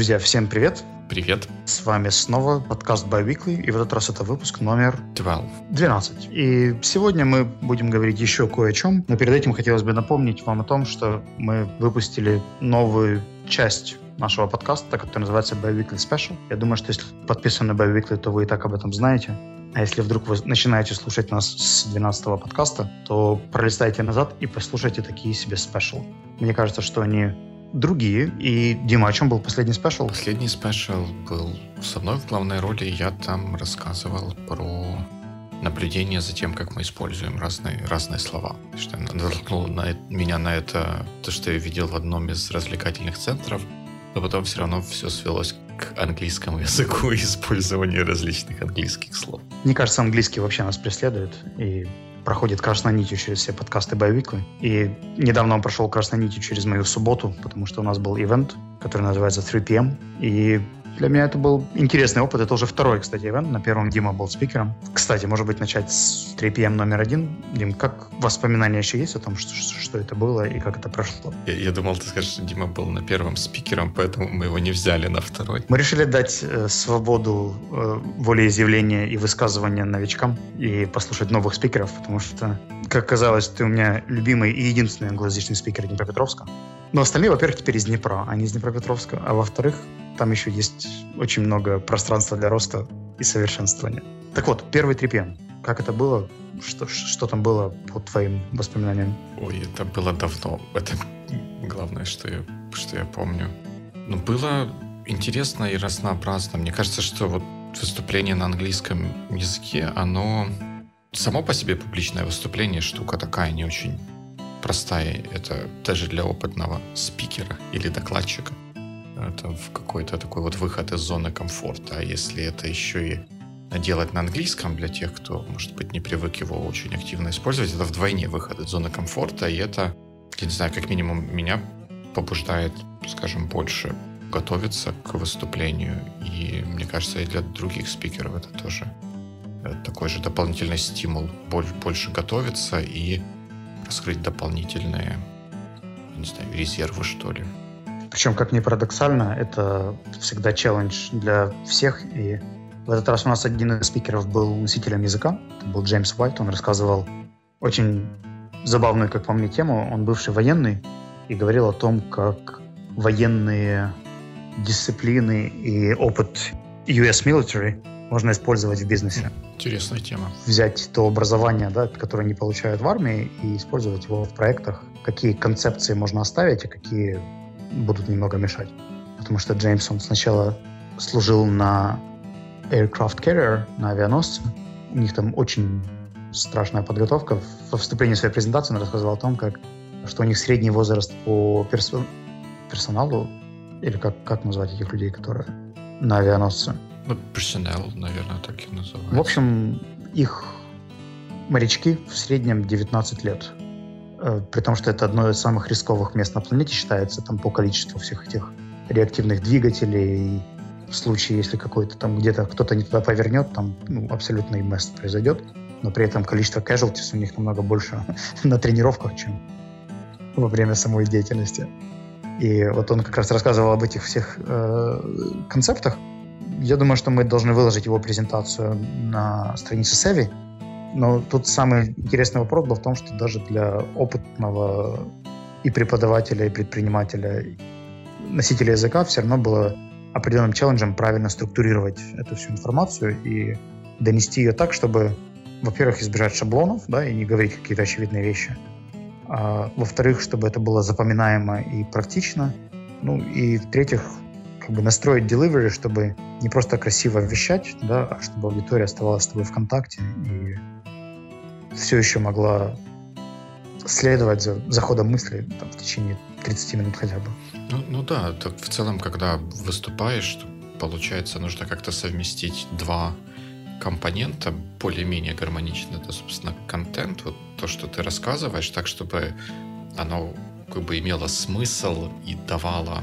Друзья, всем привет! Привет! С вами снова подкаст Biweekly, и в этот раз это выпуск номер 12. 12. И сегодня мы будем говорить еще кое о чем, но перед этим хотелось бы напомнить вам о том, что мы выпустили новую часть нашего подкаста, который называется Biweekly Special. Я думаю, что если подписаны на Biweekly, то вы и так об этом знаете. А если вдруг вы начинаете слушать нас с 12 подкаста, то пролистайте назад и послушайте такие себе спешл. Мне кажется, что они другие. И, Дима, о чем был последний special? Последний special был со мной в главной роли. Я там рассказывал про наблюдение за тем, как мы используем разные, разные слова. Что натолкнуло на, меня на это то, что я видел в одном из развлекательных центров, но потом все равно все свелось к английскому языку и использованию различных английских слов. Мне кажется, английский вообще нас преследует и проходит красной нитью через все подкасты Боевиклы. И недавно он прошел красной нитью через мою субботу, потому что у нас был ивент, который называется 3 PM. И для меня это был интересный опыт. Это уже второй, кстати, ивент. На первом Дима был спикером. Кстати, может быть, начать с 3 PM номер один. Дим, как воспоминания еще есть о том, что, что это было и как это прошло? Я, я думал, ты скажешь, что Дима был на первом спикером, поэтому мы его не взяли на второй. Мы решили дать э, свободу э, волеизъявления и высказывания новичкам и послушать новых спикеров, потому что, как казалось, ты у меня любимый и единственный англоязычный спикер Днепропетровска. Но остальные, во-первых, теперь из Днепра, а не из Днепропетровска. А во-вторых, там еще есть очень много пространства для роста и совершенствования. Так вот, первый 3PM. Как это было? Что, что там было по твоим воспоминаниям? Ой, это было давно. Это главное, что я, что я помню. Но было интересно и разнообразно. Мне кажется, что вот выступление на английском языке, оно само по себе публичное выступление штука такая не очень простая. Это даже для опытного спикера или докладчика. Это какой-то такой вот выход из зоны комфорта. А если это еще и делать на английском для тех, кто, может быть, не привык его очень активно использовать, это вдвойне выход из зоны комфорта, и это, я не знаю, как минимум меня побуждает, скажем, больше готовиться к выступлению. И мне кажется, и для других спикеров это тоже э, такой же дополнительный стимул больше готовиться и раскрыть дополнительные, не знаю, резервы, что ли. Причем, как ни парадоксально, это всегда челлендж для всех. И в этот раз у нас один из спикеров был носителем языка. Это был Джеймс Уайт. Он рассказывал очень забавную, как по мне, тему. Он бывший военный и говорил о том, как военные дисциплины и опыт US military можно использовать в бизнесе. Интересная тема. Взять то образование, да, которое они получают в армии, и использовать его в проектах. Какие концепции можно оставить, а какие будут немного мешать. Потому что Джеймс, он сначала служил на aircraft carrier, на авианосце. У них там очень страшная подготовка. Во вступлении своей презентации он рассказывал о том, как, что у них средний возраст по персо- персоналу, или как, как назвать этих людей, которые на авианосце. Ну, персонал, наверное, так и называют. В общем, их морячки в среднем 19 лет. Э, при том, что это одно из самых рисковых мест на планете считается там по количеству всех этих реактивных двигателей. В случае, если какой-то там где-то кто-то не туда повернет, там ну, абсолютный мест произойдет. Но при этом количество casualties у них намного больше на тренировках, чем во время самой деятельности. И вот он как раз рассказывал об этих всех э, концептах. Я думаю, что мы должны выложить его презентацию на странице Севи. Но тут самый интересный вопрос был в том, что даже для опытного и преподавателя, и предпринимателя, и носителя языка все равно было определенным челленджем правильно структурировать эту всю информацию и донести ее так, чтобы, во-первых, избежать шаблонов, да, и не говорить какие-то очевидные вещи, а, во-вторых, чтобы это было запоминаемо и практично, ну и в-третьих, как бы настроить delivery, чтобы не просто красиво вещать, да, а чтобы аудитория оставалась с тобой в контакте и все еще могла следовать за, за ходом мысли там, в течение 30 минут хотя бы. Ну, ну да, так в целом, когда выступаешь, получается, нужно как-то совместить два компонента более-менее гармонично. Это, собственно, контент, вот то, что ты рассказываешь, так, чтобы оно как бы имело смысл и давало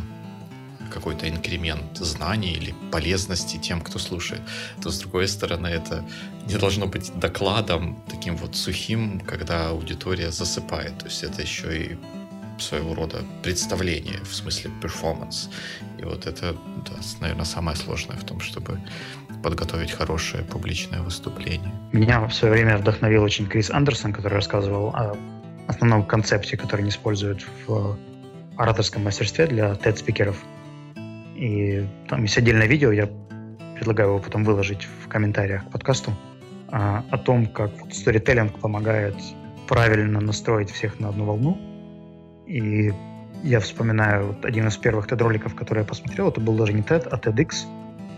какой-то инкремент знаний или полезности тем, кто слушает, то с другой стороны это не должно быть докладом таким вот сухим, когда аудитория засыпает. То есть это еще и своего рода представление, в смысле перформанс. И вот это, да, наверное, самое сложное в том, чтобы подготовить хорошее публичное выступление. Меня в свое время вдохновил очень Крис Андерсон, который рассказывал о основном концепте, который они используют в ораторском мастерстве для TED-спикеров. И там есть отдельное видео, я предлагаю его потом выложить в комментариях к подкасту, а, о том, как сторителлинг помогает правильно настроить всех на одну волну. И я вспоминаю вот один из первых TED-роликов, который я посмотрел, это был даже не TED, а TEDx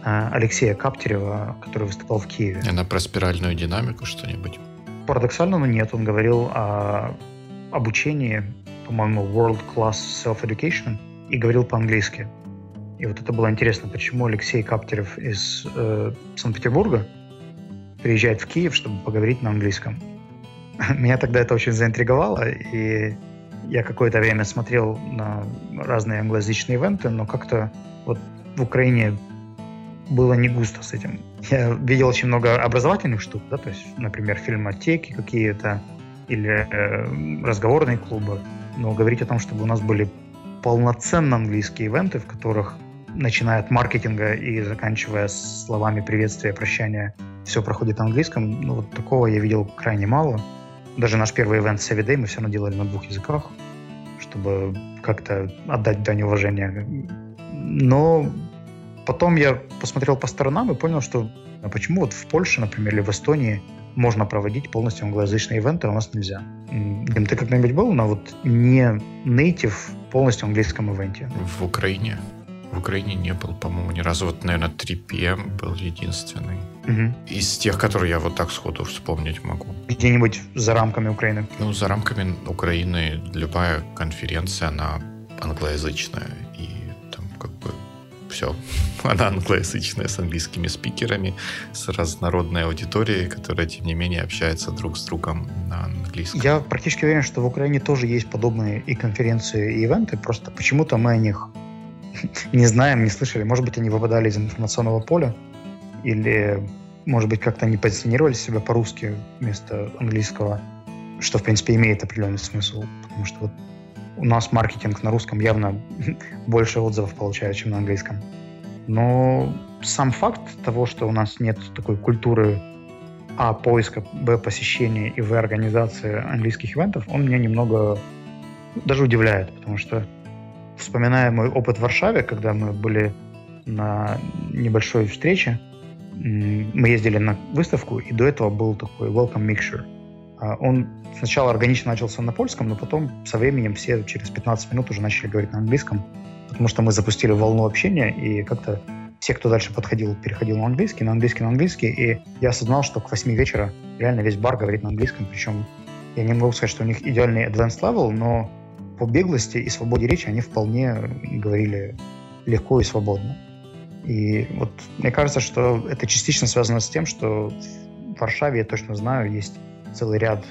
а, Алексея Каптерева, который выступал в Киеве. Она про спиральную динамику что-нибудь? Парадоксально, но нет. Он говорил о обучении, по-моему, World Class Self-Education, и говорил по-английски. И вот это было интересно, почему Алексей Каптерев из э, Санкт-Петербурга приезжает в Киев, чтобы поговорить на английском. Меня тогда это очень заинтриговало, и я какое-то время смотрел на разные англоязычные ивенты, но как-то вот в Украине было не густо с этим. Я видел очень много образовательных штук, да, то есть, например, фильмотеки какие-то или э, разговорные клубы, но говорить о том, чтобы у нас были полноценно английские ивенты, в которых, начиная от маркетинга и заканчивая словами приветствия, прощания, все проходит на английском, ну, вот такого я видел крайне мало. Даже наш первый ивент с Day мы все равно делали на двух языках, чтобы как-то отдать дань уважения. Но потом я посмотрел по сторонам и понял, что а почему вот в Польше, например, или в Эстонии можно проводить полностью англоязычные ивенты, а у нас нельзя. Дим, ты когда-нибудь был на вот не native полностью английском ивенте? В Украине? В Украине не был, по-моему, ни разу. Вот, наверное, 3 PM был единственный. Угу. Из тех, которые я вот так сходу вспомнить могу. Где-нибудь за рамками Украины? Ну, за рамками Украины любая конференция, она англоязычная. И там как бы все. Она англоязычная, с английскими спикерами, с разнородной аудиторией, которая, тем не менее, общается друг с другом на английском. Я практически уверен, что в Украине тоже есть подобные и конференции, и ивенты, просто почему-то мы о них не знаем, не слышали. Может быть, они выпадали из информационного поля, или, может быть, как-то они позиционировали себя по-русски вместо английского, что, в принципе, имеет определенный смысл, потому что вот у нас маркетинг на русском явно больше отзывов получает, чем на английском. Но сам факт того, что у нас нет такой культуры а поиска, б посещения и в организации английских ивентов, он меня немного даже удивляет, потому что вспоминая мой опыт в Варшаве, когда мы были на небольшой встрече, мы ездили на выставку, и до этого был такой welcome mixture. А он сначала органично начался на польском, но потом со временем все через 15 минут уже начали говорить на английском, потому что мы запустили волну общения, и как-то все, кто дальше подходил, переходил на английский, на английский, на английский, и я осознал, что к 8 вечера реально весь бар говорит на английском, причем я не могу сказать, что у них идеальный advanced level, но по беглости и свободе речи они вполне говорили легко и свободно. И вот мне кажется, что это частично связано с тем, что в Варшаве, я точно знаю, есть целый ряд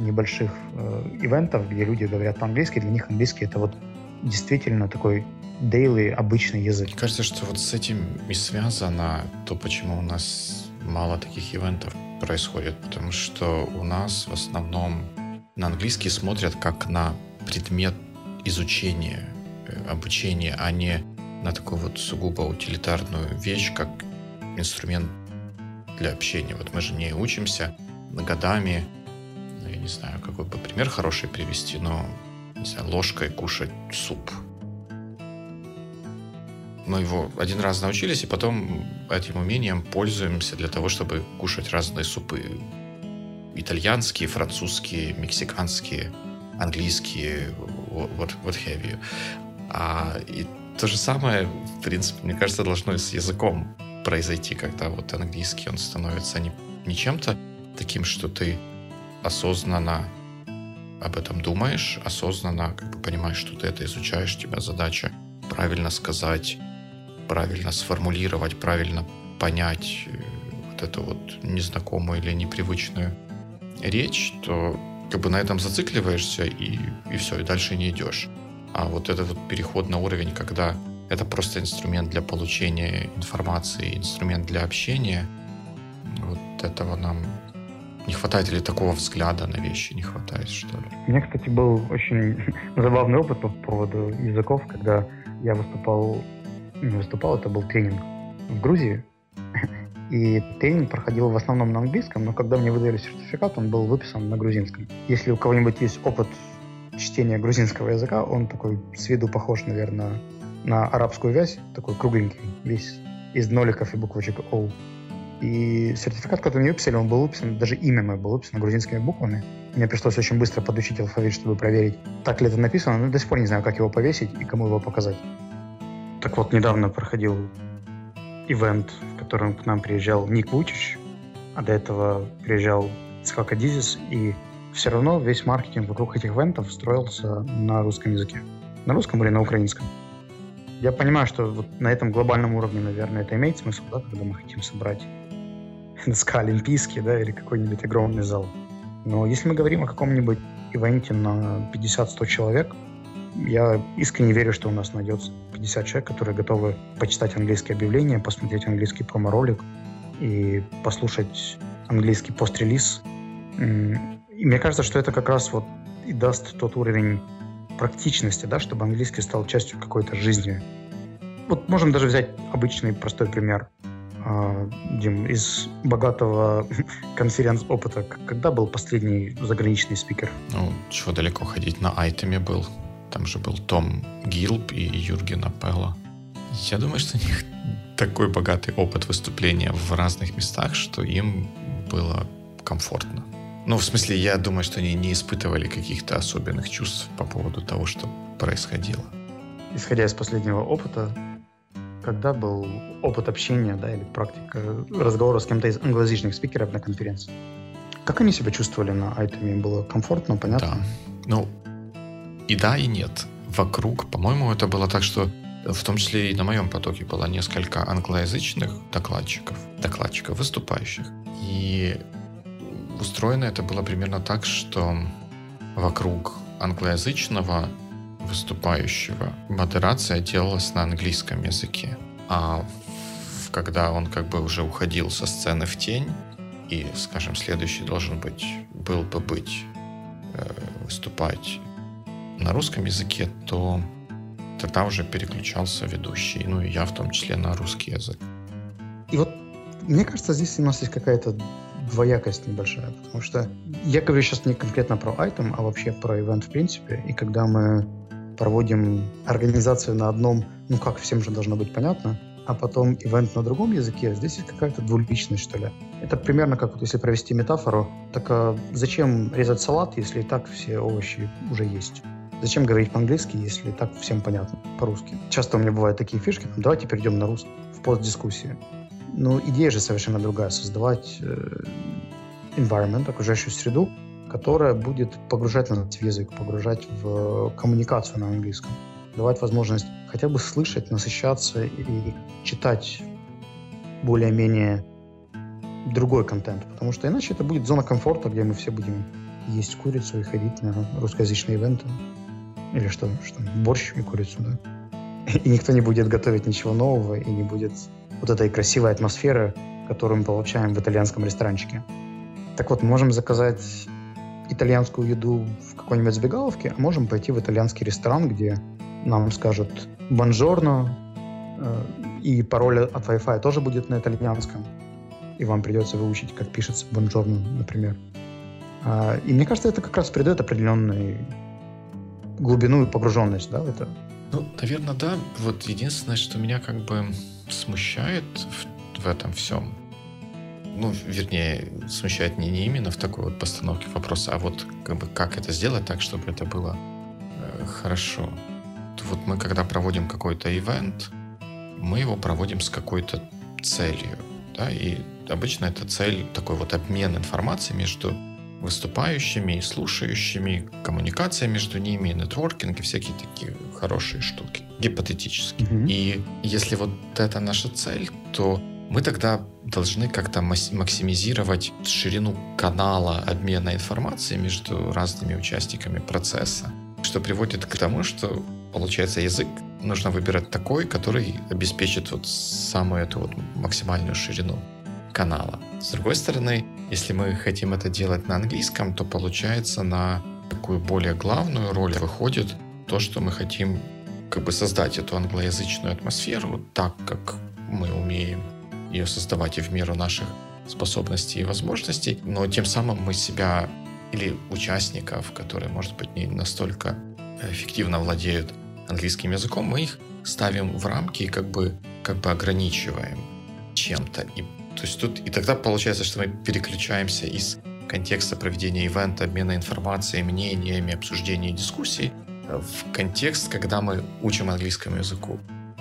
небольших э, ивентов, где люди говорят по-английски, для них английский это вот действительно такой daily, обычный язык. Мне кажется, что вот с этим и связано то, почему у нас мало таких ивентов происходит, потому что у нас в основном на английский смотрят как на предмет изучения, э, обучения, а не на такую вот сугубо утилитарную вещь, как инструмент для общения. Вот мы же не учимся годами, ну, я не знаю, какой бы пример хороший привести, но, не знаю, ложкой кушать суп. Мы его один раз научились, и потом этим умением пользуемся для того, чтобы кушать разные супы. Итальянские, французские, мексиканские, английские, what, what have you. А, и то же самое, в принципе, мне кажется, должно и с языком произойти, когда вот английский, он становится не, не чем-то таким, что ты осознанно об этом думаешь, осознанно как бы понимаешь, что ты это изучаешь, у тебя задача правильно сказать, правильно сформулировать, правильно понять э, вот эту вот незнакомую или непривычную речь, то как бы на этом зацикливаешься и, и все, и дальше не идешь. А вот этот вот переход на уровень, когда это просто инструмент для получения информации, инструмент для общения, вот этого нам Не хватает или такого взгляда на вещи не хватает, что ли? У меня, кстати, был очень забавный опыт по поводу языков, когда я выступал, не выступал, это был тренинг в Грузии, и тренинг проходил в основном на английском, но когда мне выдали сертификат, он был выписан на грузинском. Если у кого-нибудь есть опыт чтения грузинского языка, он такой с виду похож, наверное, на арабскую вязь, такой кругленький, весь из ноликов и буквочек «О». И сертификат, который мне выписали, он был выписан, даже имя мое было выписано грузинскими буквами. Мне пришлось очень быстро подучить алфавит, чтобы проверить, так ли это написано, но до сих пор не знаю, как его повесить и кому его показать. Так вот, недавно проходил ивент, котором к нам приезжал Ник Вучич, а до этого приезжал Цхака Дизис, и все равно весь маркетинг вокруг этих ивентов строился на русском языке. На русском или на украинском. Я понимаю, что вот на этом глобальном уровне, наверное, это имеет смысл, да, когда мы хотим собрать НСК Олимпийский, да, или какой-нибудь огромный зал. Но если мы говорим о каком-нибудь ивенте на 50-100 человек, я искренне верю, что у нас найдется 50 человек, которые готовы почитать английские объявления, посмотреть английский промо-ролик и послушать английский пост-релиз. И мне кажется, что это как раз вот и даст тот уровень практичности, да, чтобы английский стал частью какой-то жизни. Вот можем даже взять обычный простой пример. А, Дим, из богатого конференц-опыта, когда был последний заграничный спикер? Ну, чего далеко ходить, на айтеме был. Там же был Том Гилб и Юрген Апелла. Я думаю, что у них такой богатый опыт выступления в разных местах, что им было комфортно. Ну, в смысле, я думаю, что они не испытывали каких-то особенных чувств по поводу того, что происходило. Исходя из последнего опыта, когда был опыт общения, да, или практика разговора с кем-то из англоязычных спикеров на конференции? Как они себя чувствовали на айтеме? Им было комфортно, понятно? Да. Ну, и да, и нет. Вокруг, по-моему, это было так, что в том числе и на моем потоке было несколько англоязычных докладчиков, докладчиков, выступающих. И устроено это было примерно так, что вокруг англоязычного выступающего модерация делалась на английском языке. А когда он как бы уже уходил со сцены в тень, и, скажем, следующий должен быть, был бы быть, э, выступать на русском языке, то тогда уже переключался ведущий, ну и я в том числе на русский язык. И вот мне кажется, здесь у нас есть какая-то двоякость небольшая, потому что я говорю сейчас не конкретно про айтем, а вообще про ивент в принципе. И когда мы проводим организацию на одном, ну как всем же должно быть понятно, а потом ивент на другом языке, здесь есть какая-то двуличность, что ли. Это примерно как вот если провести метафору, так а зачем резать салат, если и так все овощи уже есть? Зачем говорить по-английски, если так всем понятно по-русски? Часто у меня бывают такие фишки, давайте перейдем на русский в постдискуссии. Но идея же совершенно другая. Создавать э, environment, окружающую среду, которая будет погружать нас в язык, погружать в коммуникацию на английском. Давать возможность хотя бы слышать, насыщаться и читать более-менее другой контент. Потому что иначе это будет зона комфорта, где мы все будем есть курицу и ходить на русскоязычные ивенты. Или что? что борщ и курицу, да? И никто не будет готовить ничего нового, и не будет вот этой красивой атмосферы, которую мы получаем в итальянском ресторанчике. Так вот, можем заказать итальянскую еду в какой-нибудь забегаловке, а можем пойти в итальянский ресторан, где нам скажут «бонжорно», э, и пароль от Wi-Fi тоже будет на итальянском, и вам придется выучить, как пишется «бонжорно», например. А, и мне кажется, это как раз придает определенный глубину и погруженность да, в это. Ну, наверное, да. Вот единственное, что меня как бы смущает в, в этом всем, ну, вернее, смущает не, не именно в такой вот постановке вопроса, а вот как бы как это сделать так, чтобы это было э, хорошо. Вот мы когда проводим какой-то ивент, мы его проводим с какой-то целью, да, и обычно эта цель такой вот обмен информацией между выступающими и слушающими, коммуникация между ними, нетворкинг и всякие такие хорошие штуки, гипотетически. Mm-hmm. И если вот это наша цель, то мы тогда должны как-то максимизировать ширину канала обмена информацией между разными участниками процесса, что приводит к тому, что получается язык нужно выбирать такой, который обеспечит вот самую эту вот максимальную ширину. Канала. С другой стороны, если мы хотим это делать на английском, то получается на такую более главную роль выходит то, что мы хотим как бы создать эту англоязычную атмосферу так, как мы умеем ее создавать и в меру наших способностей и возможностей, но тем самым мы себя или участников, которые, может быть, не настолько эффективно владеют английским языком, мы их ставим в рамки и как бы, как бы ограничиваем чем-то. И, то есть тут, и тогда получается, что мы переключаемся из контекста проведения ивента, обмена информацией, мнениями, обсуждения дискуссий в контекст, когда мы учим английскому языку.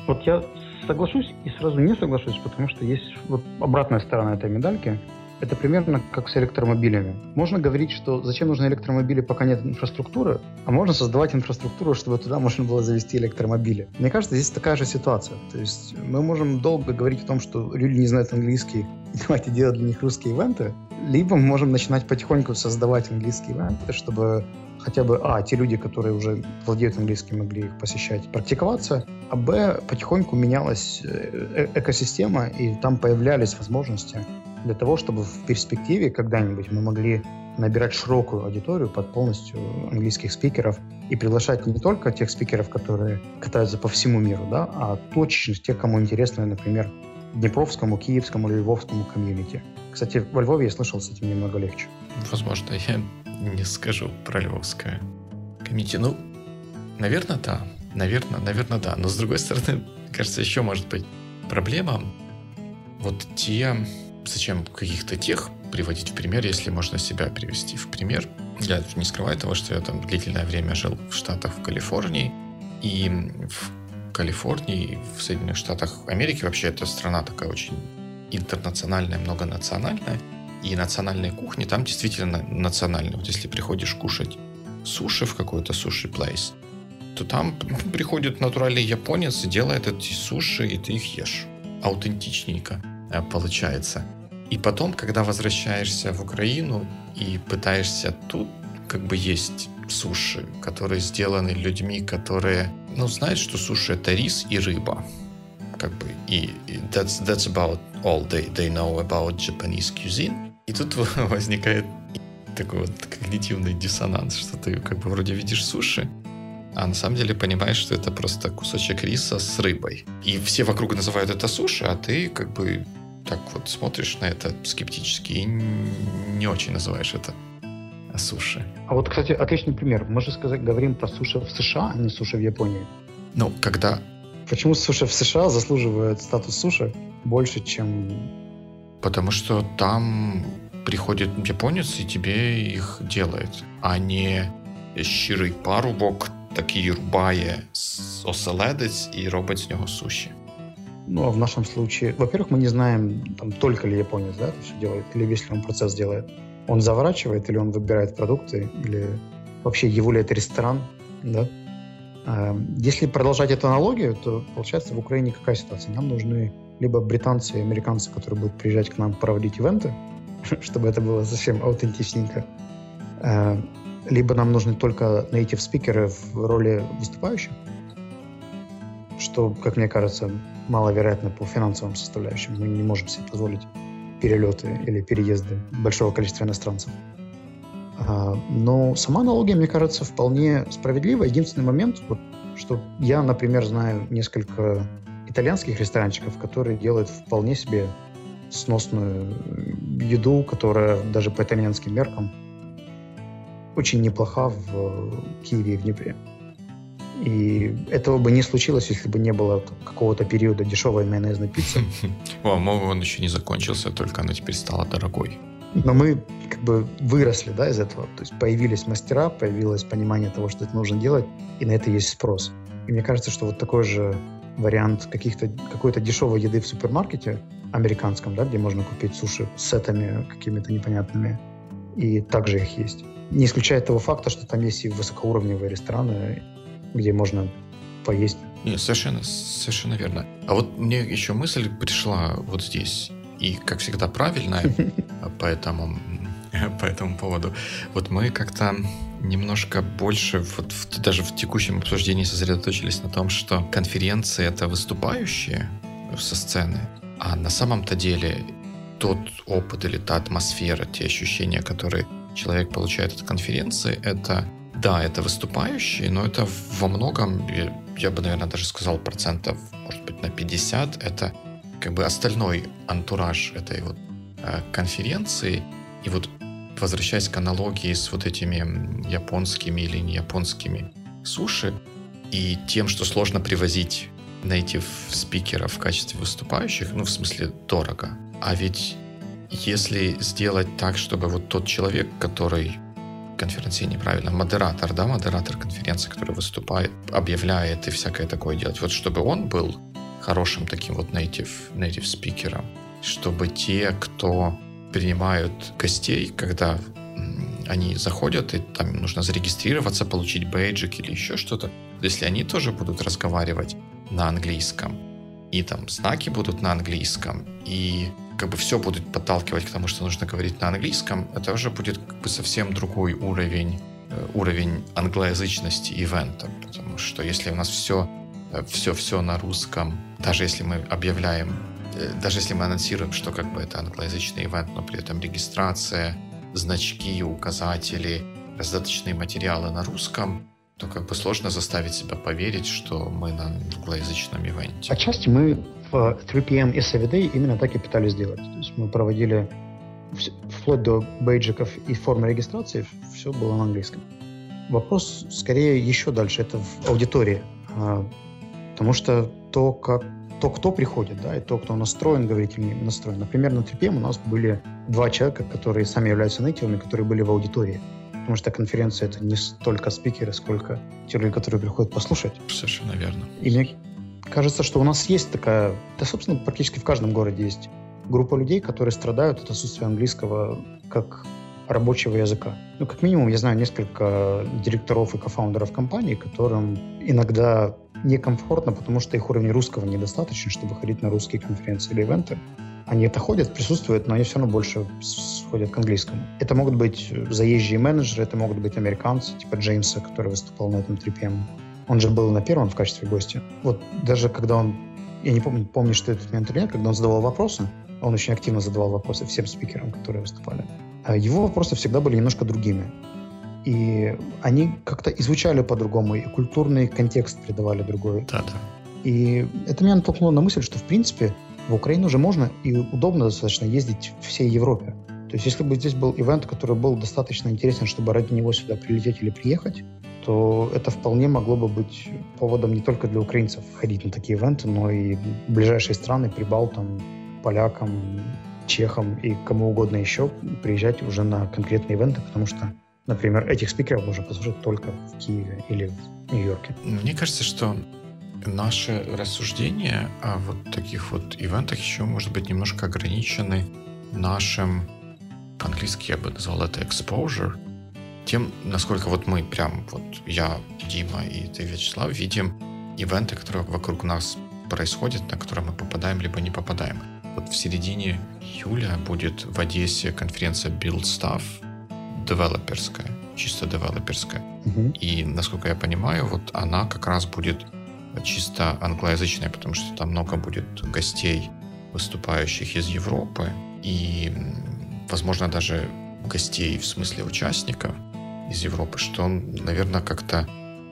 Вот я соглашусь и сразу не соглашусь, потому что есть вот обратная сторона этой медальки. Это примерно как с электромобилями. Можно говорить, что зачем нужны электромобили, пока нет инфраструктуры, а можно создавать инфраструктуру, чтобы туда можно было завести электромобили. Мне кажется, здесь такая же ситуация. То есть мы можем долго говорить о том, что люди не знают английский, и давайте делать для них русские ивенты, либо мы можем начинать потихоньку создавать английские ивенты, чтобы хотя бы, а, те люди, которые уже владеют английским, могли их посещать, практиковаться, а, б, потихоньку менялась э, э, экосистема, и там появлялись возможности для того, чтобы в перспективе когда-нибудь мы могли набирать широкую аудиторию под полностью английских спикеров и приглашать не только тех спикеров, которые катаются по всему миру, да, а точно тех, кому интересно, например, Днепровскому, Киевскому или Львовскому комьюнити. Кстати, во Львове я слышал, с этим немного легче. Возможно, я не скажу про Львовское комьюнити. Ну, наверное, да. Наверное, наверное, да. Но с другой стороны, кажется, еще может быть проблема. Вот те зачем каких-то тех приводить в пример, если можно себя привести в пример. Я не скрываю того, что я там длительное время жил в Штатах, в Калифорнии, и в Калифорнии, в Соединенных Штатах Америки вообще эта страна такая очень интернациональная, многонациональная, и национальные кухни там действительно национальные. Вот если приходишь кушать суши в какой-то суши-плейс, то там приходит натуральный японец и делает эти суши, и ты их ешь. Аутентичненько. Э, получается. И потом, когда возвращаешься в Украину и пытаешься тут, как бы есть суши, которые сделаны людьми, которые, ну, знают, что суши это рис и рыба. Как бы, и that's, that's about all they, they know about Japanese cuisine. И тут возникает такой вот когнитивный диссонанс, что ты как бы вроде видишь суши, а на самом деле понимаешь, что это просто кусочек риса с рыбой. И все вокруг называют это суши, а ты как бы так вот смотришь на это скептически и не очень называешь это суши. А вот, кстати, отличный пример. Мы же сказать, говорим про суши в США, а не суши в Японии. Ну, когда... Почему суши в США заслуживают статус суши больше, чем... Потому что там приходит японец и тебе их делает, а не щирий парубок такий рубає оселедець і робить з нього суші. Ну, а в нашем случае, во-первых, мы не знаем, там, только ли японец, да, все делает, или если он процесс делает. Он заворачивает, или он выбирает продукты, или вообще его ли это ресторан, да. А, если продолжать эту аналогию, то получается в Украине какая ситуация? Нам нужны либо британцы и американцы, которые будут приезжать к нам проводить ивенты, чтобы это было совсем аутентичненько, а, либо нам нужны только native спикеры в роли выступающих, что, как мне кажется, маловероятно по финансовым составляющим. Мы не можем себе позволить перелеты или переезды большого количества иностранцев. А, но сама аналогия, мне кажется, вполне справедлива. Единственный момент, вот, что я, например, знаю несколько итальянских ресторанчиков, которые делают вполне себе сносную еду, которая даже по итальянским меркам очень неплоха в Киеве и в Днепре. И этого бы не случилось, если бы не было какого-то периода дешевой майонезной пиццы. О, он еще не закончился, только она теперь стала дорогой. Но мы как бы выросли да, из этого. То есть появились мастера, появилось понимание того, что это нужно делать, и на это есть спрос. И мне кажется, что вот такой же вариант каких-то, какой-то дешевой еды в супермаркете американском, да, где можно купить суши с сетами какими-то непонятными, и также их есть. Не исключает того факта, что там есть и высокоуровневые рестораны, где можно поесть. Нет, совершенно, совершенно верно. А вот мне еще мысль пришла вот здесь, и, как всегда, правильная по этому, по этому поводу. Вот мы как-то немножко больше, вот в, даже в текущем обсуждении сосредоточились на том, что конференции — это выступающие со сцены, а на самом-то деле тот опыт или та атмосфера, те ощущения, которые человек получает от конференции, это, да, это выступающие, но это во многом, я бы, наверное, даже сказал процентов, может быть, на 50, это как бы остальной антураж этой вот э, конференции. И вот возвращаясь к аналогии с вот этими японскими или не японскими суши и тем, что сложно привозить native спикеров в качестве выступающих, ну, в смысле, дорого. А ведь если сделать так, чтобы вот тот человек, который конференции неправильно, модератор, да, модератор конференции, который выступает, объявляет и всякое такое делать, вот чтобы он был хорошим таким вот native, native спикером, чтобы те, кто принимают гостей, когда они заходят, и там нужно зарегистрироваться, получить бейджик или еще что-то, если они тоже будут разговаривать на английском, и там знаки будут на английском, и как бы все будет подталкивать к тому, что нужно говорить на английском, это уже будет как бы совсем другой уровень э, уровень англоязычности ивента, потому что если у нас все э, на русском, даже если мы объявляем, э, даже если мы анонсируем, что как бы это англоязычный ивент, но при этом регистрация, значки, указатели, раздаточные материалы на русском, то как бы сложно заставить себя поверить, что мы на англоязычном ивенте. Отчасти мы 3PM и SAVD именно так и пытались сделать. То есть мы проводили вплоть до бейджиков и формы регистрации, все было на английском. Вопрос скорее еще дальше, это в аудитории. А, потому что то, как то, кто приходит, да, и то, кто настроен говорить или не настроен. Например, на 3PM у нас были два человека, которые сами являются нейтивами, которые были в аудитории. Потому что конференция — это не столько спикеры, сколько те люди, которые приходят послушать. Совершенно верно. И мне кажется, что у нас есть такая... Да, собственно, практически в каждом городе есть группа людей, которые страдают от отсутствия английского как рабочего языка. Ну, как минимум, я знаю несколько директоров и кофаундеров компаний, которым иногда некомфортно, потому что их уровень русского недостаточно, чтобы ходить на русские конференции или ивенты. Они это ходят, присутствуют, но они все равно больше сходят к английскому. Это могут быть заезжие менеджеры, это могут быть американцы, типа Джеймса, который выступал на этом 3PM. Он же был на первом в качестве гостя. Вот даже когда он, я не помню, помню, что этот момент или нет, когда он задавал вопросы, он очень активно задавал вопросы всем спикерам, которые выступали. А его вопросы всегда были немножко другими. И они как-то изучали по-другому, и культурный контекст придавали другой. Да, да. И это меня натолкнуло на мысль, что, в принципе, в Украину уже можно и удобно достаточно ездить всей Европе. То есть если бы здесь был ивент, который был достаточно интересен, чтобы ради него сюда прилететь или приехать, то это вполне могло бы быть поводом не только для украинцев ходить на такие ивенты, но и ближайшие страны, прибалтам, полякам, чехам и кому угодно еще приезжать уже на конкретные ивенты, потому что, например, этих спикеров можно послушать только в Киеве или в Нью-Йорке. Мне кажется, что наши рассуждения о вот таких вот ивентах еще, может быть, немножко ограничены нашим, по-английски я бы назвал это exposure, тем, насколько вот мы прям, вот я, Дима и ты, Вячеслав, видим ивенты, которые вокруг нас происходят, на которые мы попадаем либо не попадаем. Вот в середине июля будет в Одессе конференция Build Stuff, девелоперская, чисто девелоперская. Uh-huh. И, насколько я понимаю, вот она как раз будет чисто англоязычная, потому что там много будет гостей, выступающих из Европы, и, возможно, даже гостей в смысле участников из Европы, что он, наверное, как-то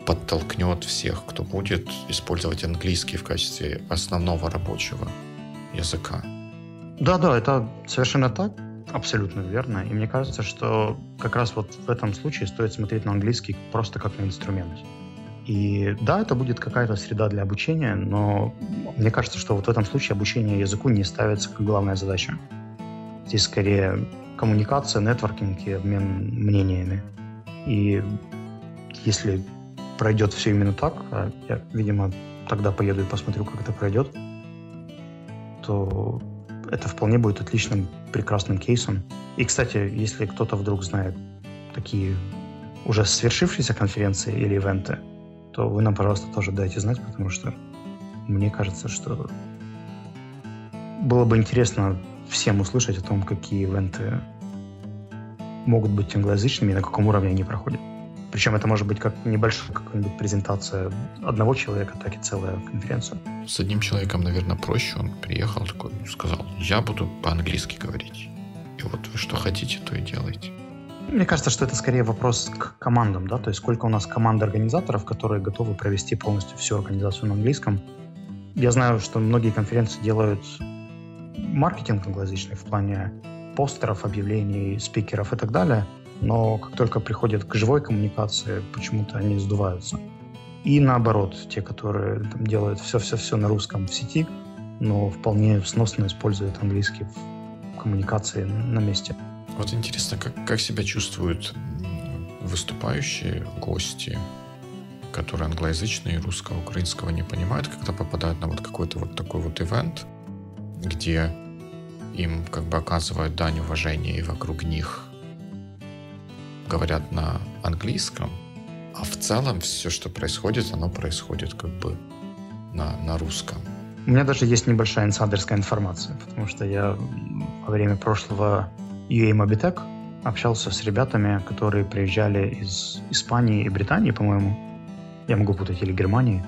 подтолкнет всех, кто будет использовать английский в качестве основного рабочего языка. Да, да, это совершенно так, абсолютно верно. И мне кажется, что как раз вот в этом случае стоит смотреть на английский просто как на инструмент. И да, это будет какая-то среда для обучения, но мне кажется, что вот в этом случае обучение языку не ставится как главная задача. Здесь скорее коммуникация, нетворкинг и обмен мнениями. И если пройдет все именно так, а я, видимо, тогда поеду и посмотрю, как это пройдет, то это вполне будет отличным, прекрасным кейсом. И, кстати, если кто-то вдруг знает такие уже свершившиеся конференции или ивенты, то вы нам, пожалуйста, тоже дайте знать, потому что мне кажется, что было бы интересно всем услышать о том, какие ивенты могут быть англоязычными и на каком уровне они проходят. Причем это может быть как небольшая какая-нибудь презентация одного человека, так и целая конференция. С одним человеком, наверное, проще. Он приехал такой, сказал, я буду по-английски говорить. И вот вы что хотите, то и делайте. Мне кажется, что это скорее вопрос к командам, да, то есть сколько у нас команд организаторов, которые готовы провести полностью всю организацию на английском. Я знаю, что многие конференции делают маркетинг англоязычный в плане постеров, объявлений, спикеров и так далее, но как только приходят к живой коммуникации, почему-то они сдуваются. И наоборот, те, которые там, делают все-все-все на русском в сети, но вполне сносно используют английский в коммуникации на месте. Вот интересно, как, как себя чувствуют выступающие гости, которые англоязычные русского, украинского не понимают, когда попадают на вот какой-то вот такой вот ивент, где им как бы оказывают дань уважения и вокруг них говорят на английском, а в целом все, что происходит, оно происходит как бы на, на русском. У меня даже есть небольшая инсайдерская информация, потому что я во время прошлого UA Mobitech общался с ребятами, которые приезжали из Испании и Британии, по-моему. Я могу путать, или Германии.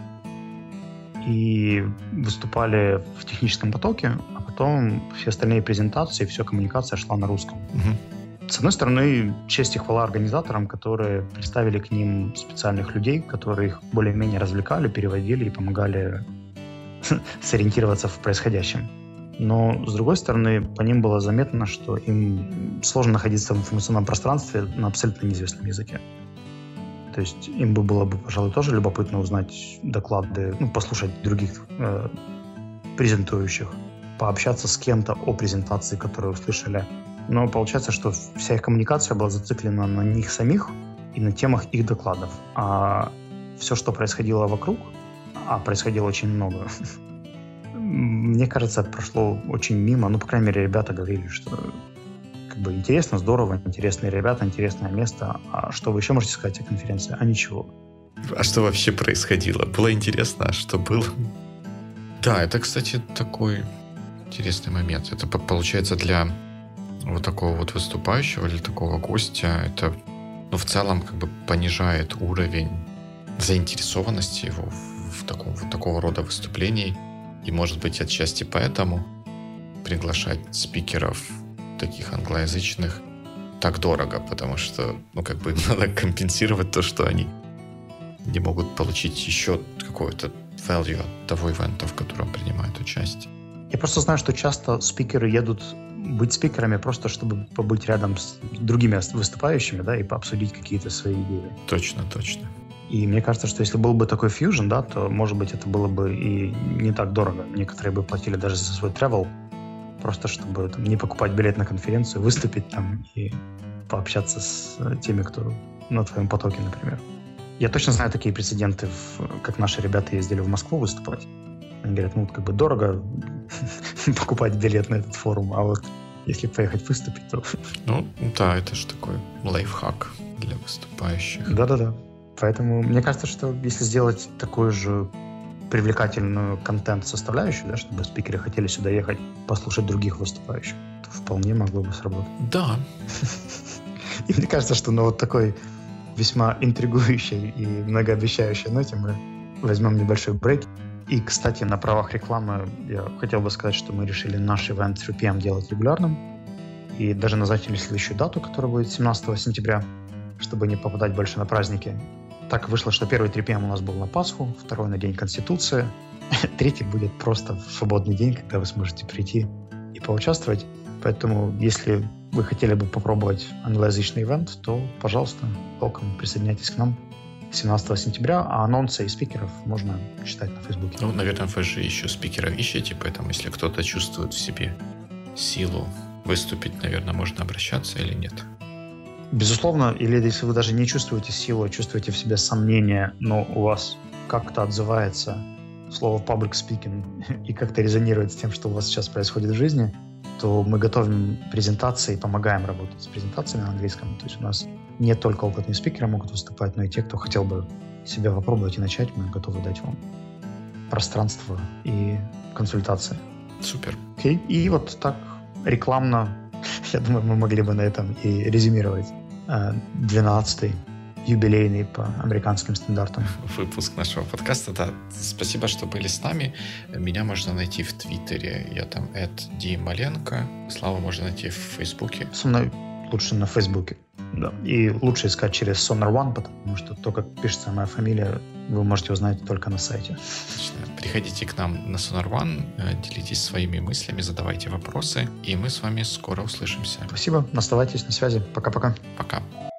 И выступали в техническом потоке, потом все остальные презентации, вся коммуникация шла на русском. Угу. С одной стороны, честь и хвала организаторам, которые представили к ним специальных людей, которые их более-менее развлекали, переводили и помогали сориентироваться в происходящем. Но, с другой стороны, по ним было заметно, что им сложно находиться в информационном пространстве на абсолютно неизвестном языке. То есть им бы было бы, пожалуй, тоже любопытно узнать доклады, ну, послушать других э, презентующих, пообщаться с кем-то о презентации, которую услышали. Но получается, что вся их коммуникация была зациклена на них самих и на темах их докладов. А все, что происходило вокруг, а происходило очень много, мне кажется, прошло очень мимо. Ну, по крайней мере, ребята говорили, что как бы интересно, здорово, интересные ребята, интересное место. А что вы еще можете сказать о конференции? А ничего. А что вообще происходило? Было интересно, а что было? Да, это, кстати, такой интересный момент. Это получается для вот такого вот выступающего или такого гостя, это ну, в целом как бы понижает уровень заинтересованности его в, в таком, в такого рода выступлений. И, может быть, отчасти поэтому приглашать спикеров таких англоязычных так дорого, потому что, ну, как бы надо компенсировать то, что они не могут получить еще какое-то value от того ивента, в котором принимают участие. Я просто знаю, что часто спикеры едут быть спикерами просто, чтобы побыть рядом с другими выступающими, да, и пообсудить какие-то свои идеи. Точно, точно. И мне кажется, что если был бы такой фьюжн, да, то, может быть, это было бы и не так дорого. Некоторые бы платили даже за свой travel, просто чтобы там, не покупать билет на конференцию, выступить там и пообщаться с теми, кто на твоем потоке, например. Я точно знаю такие прецеденты, как наши ребята ездили в Москву выступать. Они говорят, ну, как бы дорого покупать билет на этот форум, а вот если поехать выступить, то... Ну, да, это же такой лайфхак для выступающих. Да-да-да. Поэтому мне кажется, что если сделать такую же привлекательную контент-составляющую, да, чтобы спикеры хотели сюда ехать послушать других выступающих, то вполне могло бы сработать. Да. И мне кажется, что на вот такой весьма интригующей и многообещающей ноте мы возьмем небольшой брейк. И, кстати, на правах рекламы я хотел бы сказать, что мы решили наш ивент 3 PM делать регулярным. И даже назначили следующую дату, которая будет 17 сентября, чтобы не попадать больше на праздники. Так вышло, что первый 3 PM у нас был на Пасху, второй на День Конституции, третий будет просто в свободный день, когда вы сможете прийти и поучаствовать. Поэтому, если вы хотели бы попробовать англоязычный ивент, то, пожалуйста, welcome, присоединяйтесь к нам 17 сентября, а анонсы и спикеров можно читать на Фейсбуке. Ну, наверное, вы же еще спикеров ищете, поэтому если кто-то чувствует в себе силу выступить, наверное, можно обращаться или нет? Безусловно, или если вы даже не чувствуете силу, а чувствуете в себе сомнения, но у вас как-то отзывается слово public speaking и как-то резонирует с тем, что у вас сейчас происходит в жизни, то мы готовим презентации, помогаем работать с презентациями на английском. То есть у нас не только опытные спикеры могут выступать, но и те, кто хотел бы себя попробовать и начать, мы готовы дать вам пространство и консультации. Супер. Okay. И вот так рекламно, я думаю, мы могли бы на этом и резюмировать 12-й юбилейный по американским стандартам. Выпуск нашего подкаста, да. Спасибо, что были с нами. Меня можно найти в Твиттере. Я там Ди Маленко. Славу можно найти в Фейсбуке. Со мной лучше на Фейсбуке. Да. И лучше искать через Sonar One, потому что то, как пишется моя фамилия, вы можете узнать только на сайте. Отлично. Приходите к нам на Sonar One, э, делитесь своими мыслями, задавайте вопросы, и мы с вами скоро услышимся. Спасибо, оставайтесь на связи. Пока-пока. Пока. -пока. Пока.